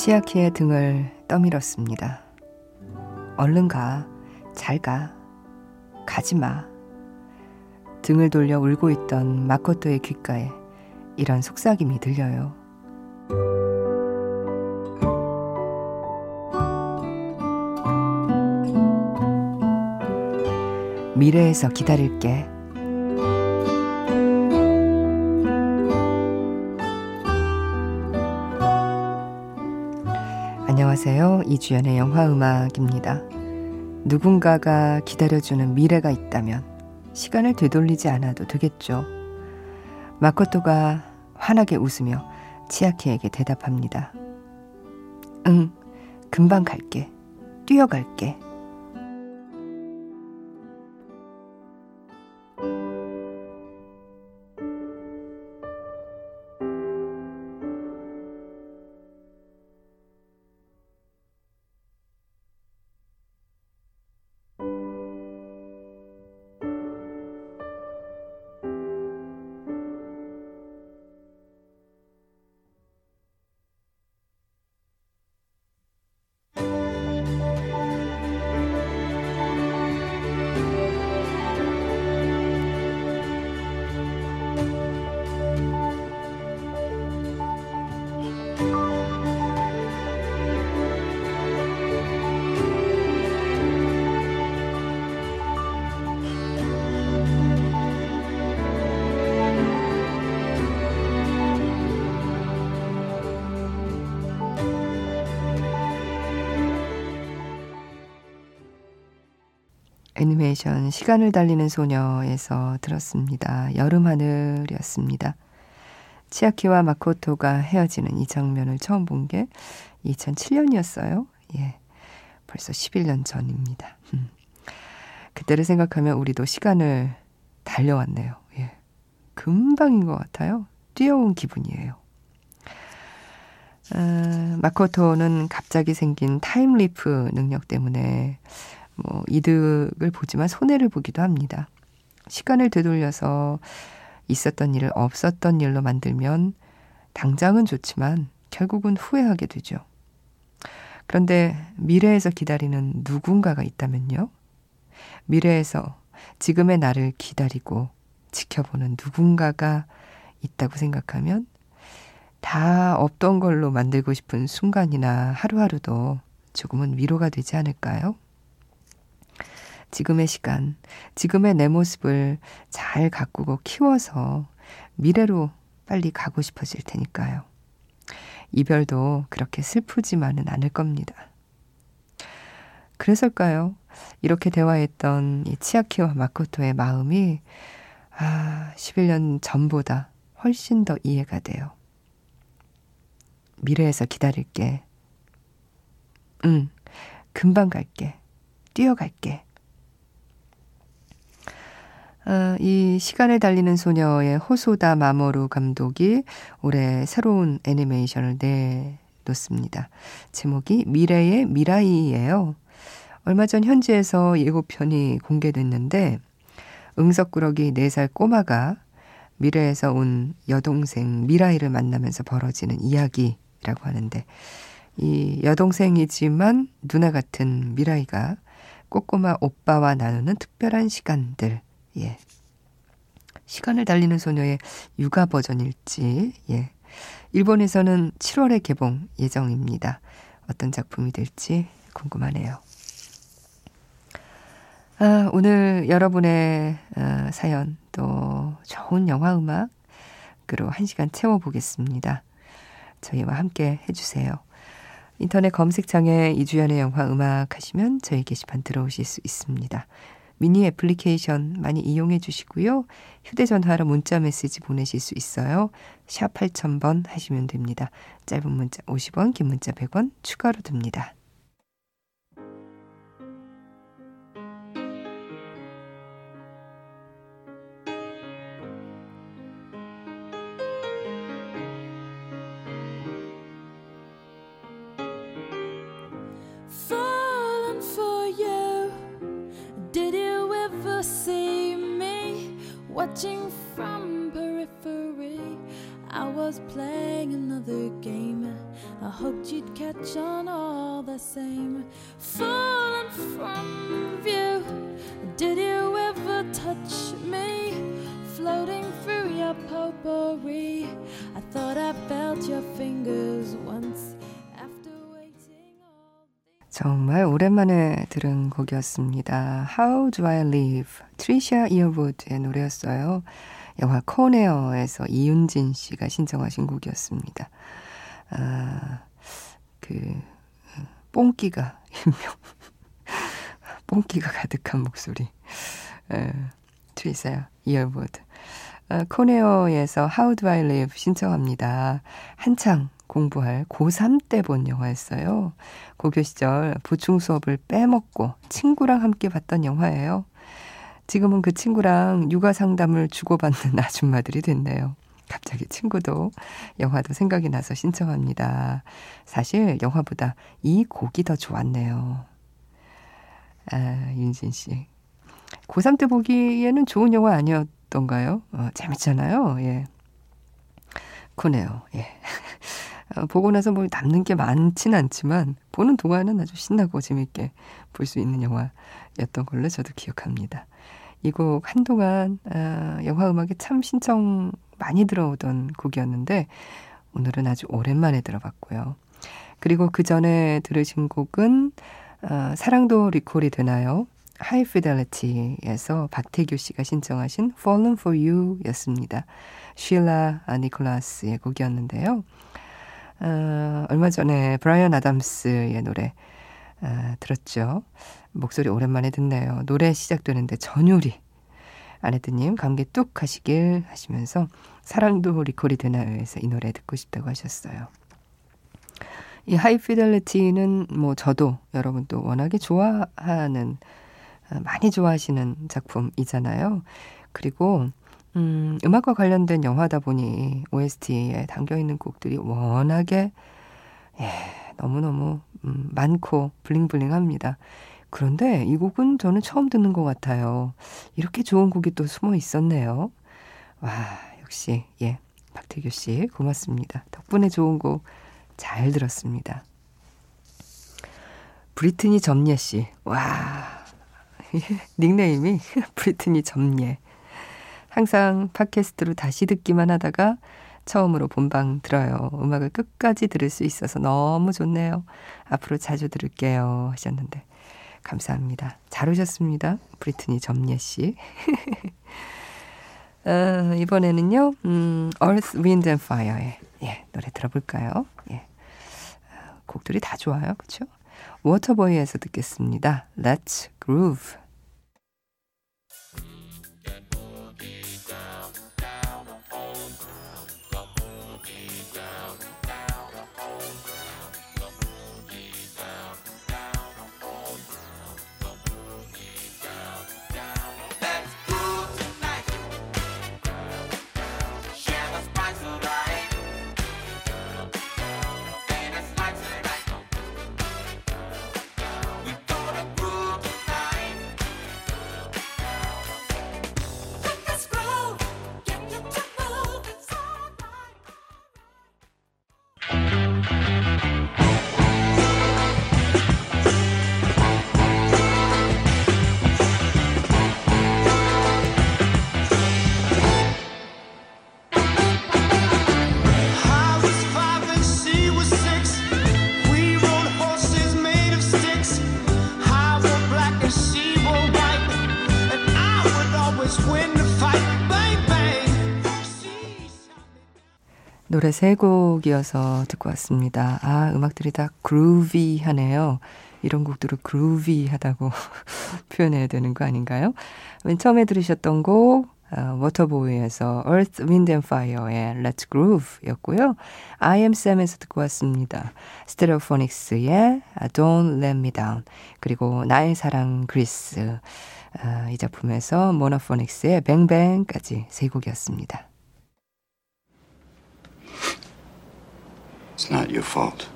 치아키의 등을 떠밀었습니다. 얼른 가. 잘 가. 가지 마. 등을 돌려 울고 있던 마코토의 귓가에 이런 속삭임이 들려요. 미래에서 기다릴게. 안녕하세요. 이주연의 영화 음악입니다. 누군가가 기다려주는 미래가 있다면 시간을 되돌리지 않아도 되겠죠. 마코토가 환하게 웃으며 치아키에게 대답합니다. 응, 금방 갈게. 뛰어갈게. 애니메이션 시간을 달리는 소녀에서 들었습니다. 여름 하늘이었습니다. 치아키와 마코토가 헤어지는 이 장면을 처음 본 게 2007년이었어요. 예. 벌써 11년 전입니다. 음. 그때를 생각하면 우리도 시간을 달려왔네요. 예. 금방인 것 같아요. 뛰어온 기분이에요. 어, 마코토는 갑자기 생긴 time leap 능력 때문에 뭐 이득을 보지만 손해를 보기도 합니다. 시간을 되돌려서 있었던 일을 없었던 일로 만들면 당장은 좋지만 결국은 후회하게 되죠. 그런데 미래에서 기다리는 누군가가 있다면요? 미래에서 지금의 나를 기다리고 지켜보는 누군가가 있다고 생각하면 다 없던 걸로 만들고 싶은 순간이나 하루하루도 조금은 위로가 되지 않을까요? 지금의 시간, 지금의 내 모습을 잘 가꾸고 키워서 미래로 빨리 가고 싶어질 테니까요. 이별도 그렇게 슬프지만은 않을 겁니다. 그래서일까요? 이렇게 대화했던 이 치아키와 마코토의 마음이 아, 11년 전보다 훨씬 더 이해가 돼요. 미래에서 기다릴게. 응, 금방 갈게. 뛰어갈게. 어, 이 시간을 달리는 소녀의 호소다 마모루 감독이 올해 새로운 애니메이션을 내놓습니다. 제목이 미래의 미라이예요. 얼마 전 현지에서 예고편이 공개됐는데 응석꾸러기 4살 꼬마가 미래에서 온 여동생 미라이를 만나면서 벌어지는 이야기라고 하는데 이 여동생이지만 누나 같은 미라이가 꼬꼬마 오빠와 나누는 특별한 시간들 예. 시간을 달리는 소녀의 육아 버전일지, 예. 일본에서는 7월에 개봉 예정입니다. 어떤 작품이 될지 궁금하네요. 아, 오늘 여러분의 어, 사연 또 좋은 영화 음악으로 한 시간 채워보겠습니다. 저희와 함께 해주세요. 인터넷 검색창에 이주연의 영화 음악 하시면 저희 게시판 들어오실 수 있습니다. 미니 애플리케이션 많이 이용해 주시고요. 휴대전화로 문자 메시지 보내실 수 있어요. 샵 8000번 하시면 됩니다. 짧은 문자 50원, 긴 문자 100원 추가로 듭니다. 오랜만에 들은 곡이었습니다. How Do I Live? 트리샤 이어우드의 노래였어요. 영화 콘에어에서 이윤진 씨가 신청하신 곡이었습니다. 아, 그, 뽕기가, 일명, 뽕기가 가득한 목소리. 에, 트리샤 이어우드. 아, 콘에어에서 How Do I Live 신청합니다. 한창 공부할 고3 때 본 영화였어요. 고교 시절 보충 수업을 빼먹고 친구랑 함께 봤던 영화예요. 지금은 그 친구랑 육아 상담을 주고받는 아줌마들이 됐네요. 갑자기 친구도 영화도 생각이 나서 신청합니다. 사실 영화보다 이 곡이 더 좋았네요. 아, 윤진 씨. 고3 때 보기에는 좋은 영화 아니었던가요? 어, 재밌잖아요. 예. 그네요. 예. 어, 보고 나서 뭐 남는 게 많진 않지만 보는 동안은 아주 신나고 재밌게 볼 수 있는 영화였던 걸로 저도 기억합니다. 이 곡 한동안 어, 영화 음악에 참 신청 많이 들어오던 곡이었는데 오늘은 아주 오랜만에 들어봤고요. 그리고 그 전에 들으신 곡은 어, 사랑도 리콜이 되나요? High Fidelity에서 박태규 씨가 신청하신 Fallen for You 였습니다. 쉴라 니콜라스의 곡이었는데요. 어, 얼마 전에 브라이언 아담스의 노래 어, 들었죠. 목소리 오랜만에 듣네요. 노래 시작되는데 전율이 아내드님 감기 뚝 하시길 하시면서 사랑도 리콜이 되나요에서 이 노래 듣고 싶다고 하셨어요. 이 하이피델리티는 뭐 저도 여러분도 워낙에 좋아하는 많이 좋아하시는 작품이잖아요. 그리고 음, 음악과 관련된 영화다 보니 OST에 담겨 있는 곡들이 워낙에 예, 너무너무 음, 많고 블링블링합니다. 그런데 이 곡은 저는 처음 듣는 것 같아요. 이렇게 좋은 곡이 또 숨어 있었네요. 와, 역시 예, 박태규 씨 고맙습니다. 덕분에 좋은 곡 잘 들었습니다. 브리트니 점예 씨, 와, 닉네임이 브리트니 점예. 항상 팟캐스트로 다시 듣기만 하다가 처음으로 본방 들어요. 음악을 끝까지 들을 수 있어서 너무 좋네요. 앞으로 자주 들을게요. 하셨는데. 감사합니다. 잘 오셨습니다. 브리트니 점예 씨. 어, 이번에는요, 음, Earth, Wind and Fire의 예, 노래 들어볼까요? 예. 곡들이 다 좋아요. 그쵸? 워터보이에서 듣겠습니다. Let's Groove. 노래 세 곡이어서 듣고 왔습니다. 아, 음악들이 다 그루비하네요. 이런 곡들을 그루비하다고 표현해야 되는 거 아닌가요? 맨 처음에 들으셨던 곡 어, 워터보이에서 Earth, Wind and Fire의 Let's Groove 였고요. I am Sam에서 듣고 왔습니다. 스테레오포닉스의 Don't Let Me Down 그리고 나의 사랑 그리스 어, 이 작품에서 모노포닉스의 뱅뱅까지 세 곡이었습니다. It's not your fault.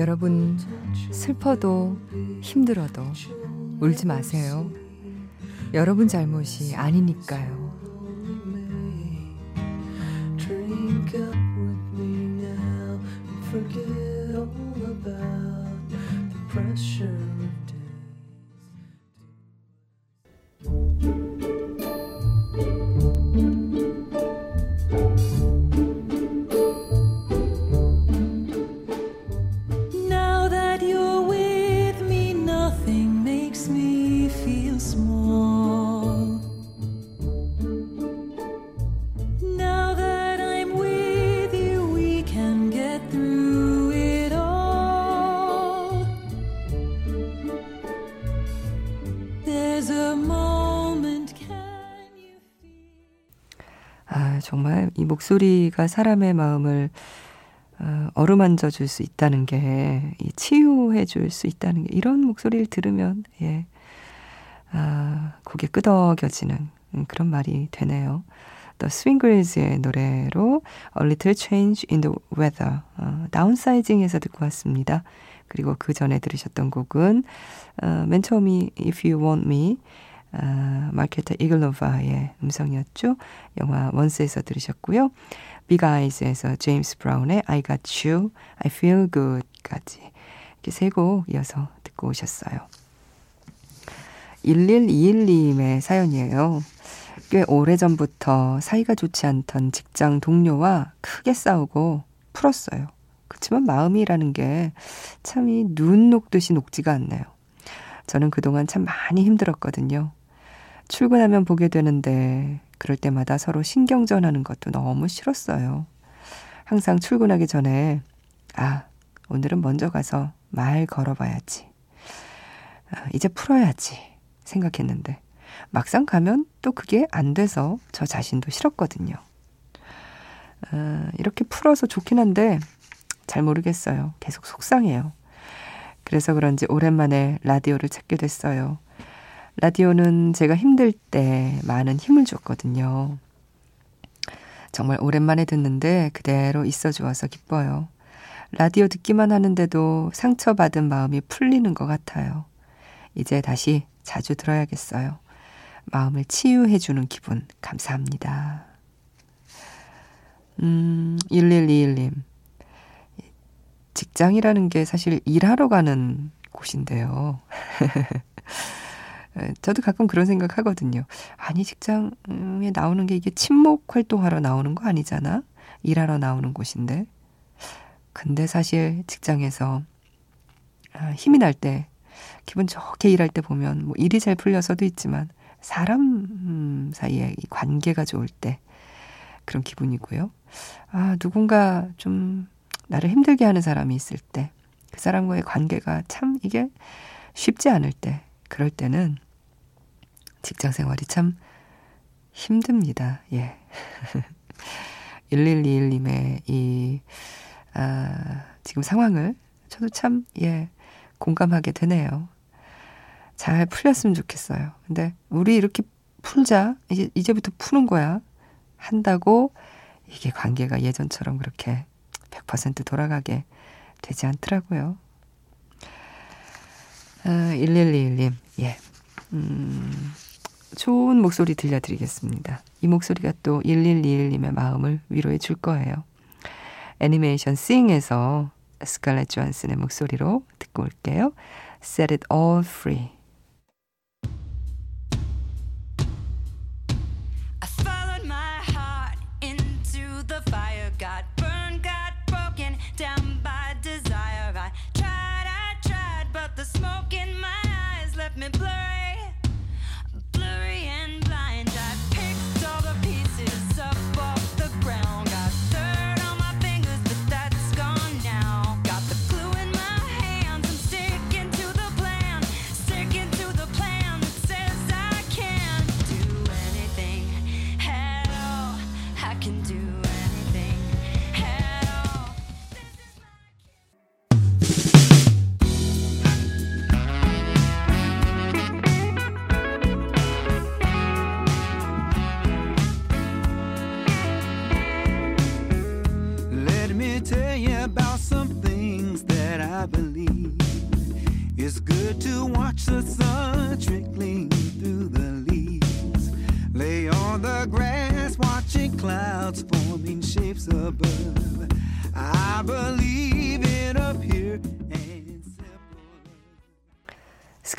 여러분, 슬퍼도 힘들어도 울지 마세요. 여러분 잘못이 아니니까요. drink 목소리가 사람의 마음을 어, 어루만져 줄 수 있다는 게, 이 치유해 줄 수 있다는 게, 이런 목소리를 들으면, 예, 아, 고개 끄덕여지는 음, 그런 말이 되네요. 또 스윙글즈의 노래로 A Little Change in the Weather, 어, 다운사이징에서 듣고 왔습니다. 그리고 그 전에 들으셨던 곡은, 어, 맨 처음이 If You Want Me, 아, 마르케타 이글로바의 음성이었죠. 영화 원스에서 들으셨고요. 빅 아이즈에서 제임스 브라운의 I Got You, I Feel Good까지 이렇게 세 곡 이어서 듣고 오셨어요. 1121님의 사연이에요. 꽤 오래전부터 사이가 좋지 않던 직장 동료와 크게 싸우고 풀었어요. 그렇지만 마음이라는 게 참 이 눈 녹듯이 녹지가 않네요. 저는 그동안 참 많이 힘들었거든요. 출근하면 보게 되는데 그럴 때마다 서로 신경전하는 것도 너무 싫었어요. 항상 출근하기 전에 아 오늘은 먼저 가서 말 걸어봐야지. 아, 이제 풀어야지 생각했는데 막상 가면 또 그게 안 돼서 저 자신도 싫었거든요. 아, 이렇게 풀어서 좋긴 한데 잘 모르겠어요. 계속 속상해요. 그래서 그런지 오랜만에 라디오를 찾게 됐어요. 라디오는 제가 힘들 때 많은 힘을 줬거든요. 정말 오랜만에 듣는데 그대로 있어 주어서 기뻐요. 라디오 듣기만 하는데도 상처받은 마음이 풀리는 것 같아요. 이제 다시 자주 들어야겠어요. 마음을 치유해주는 기분, 감사합니다. 음, 1121님. 직장이라는 게 사실 일하러 가는 곳인데요. 저도 가끔 그런 생각 하거든요. 아니, 직장에 나오는 게 이게 친목 활동하러 나오는 거 아니잖아? 일하러 나오는 곳인데. 근데 사실 직장에서 아, 힘이 날 때, 기분 좋게 일할 때 보면 뭐 일이 잘 풀려서도 있지만 사람 사이에 이 관계가 좋을 때 그런 기분이고요. 아, 누군가 좀 나를 힘들게 하는 사람이 있을 때, 그 사람과의 관계가 참 이게 쉽지 않을 때, 그럴 때는 직장 생활이 참 힘듭니다. 예. 1121님의 이, 아, 지금 상황을 저도 참, 예, 공감하게 되네요. 잘 풀렸으면 좋겠어요. 근데 우리 이렇게 풀자. 이제, 이제부터 푸는 거야. 한다고 이게 관계가 예전처럼 그렇게 100% 돌아가게 되지 않더라고요. 아, 1121님, 예. 음, 좋은 목소리 들려드리겠습니다. 이 목소리가 또 1121님의 마음을 위로해 줄 거예요. 애니메이션 싱에서 스칼렛 조한슨의 목소리로 듣고 올게요. Set it all free.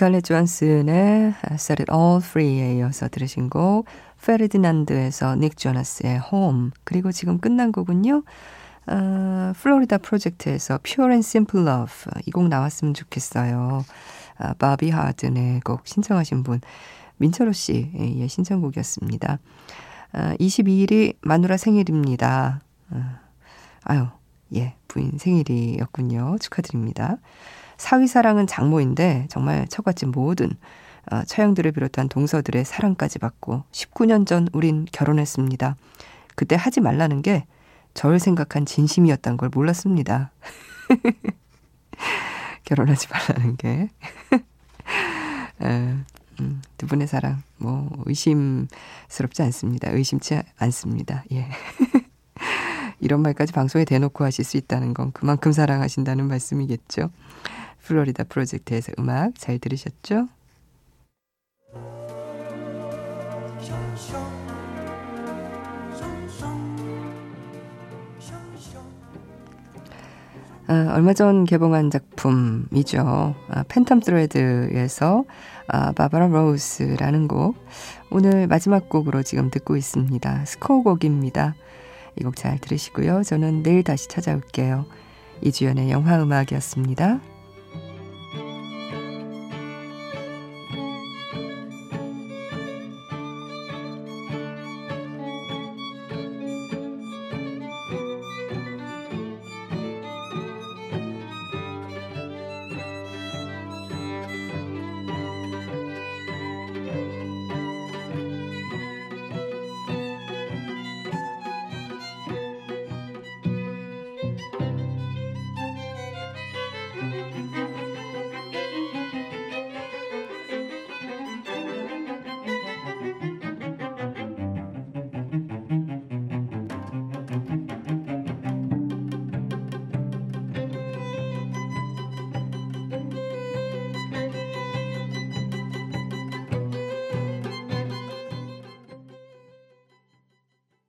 스칼렛 존슨의 Set It All Free에 이어서 들으신 곡 페르디난드에서 닉 조나스의 Home 그리고 지금 끝난 곡은요 어, 플로리다 프로젝트에서 Pure and Simple Love 이 곡 나왔으면 좋겠어요. 아, 바비 하든의 곡 신청하신 분 민철호 씨의 신청곡이었습니다. 아, 22일이 마누라 생일입니다. 아, 아유 예 부인 생일이었군요. 축하드립니다 사위사랑은 장모인데 정말 처갓집 모든 어, 처형들을 비롯한 동서들의 사랑까지 받고 19년 전 우린 결혼했습니다. 그때 하지 말라는 게절 생각한 진심이었단 걸 몰랐습니다. 결혼하지 말라는 게. 에, 음, 두 분의 사랑 뭐 의심스럽지 않습니다. 의심치 않습니다. 예. 이런 말까지 방송에 대놓고 하실 수 있다는 건 그만큼 사랑하신다는 말씀이겠죠. 플로리다 프로젝트에서 음악 잘 들으셨죠? 아, 얼마 전 개봉한 작품이죠. 아, 팬텀 스레드에서 아, 바바라 로즈라는 곡 오늘 마지막 곡으로 지금 듣고 있습니다. 스코어 곡입니다. 이 곡 잘 들으시고요. 저는 내일 다시 찾아올게요. 이주연의 영화 음악이었습니다.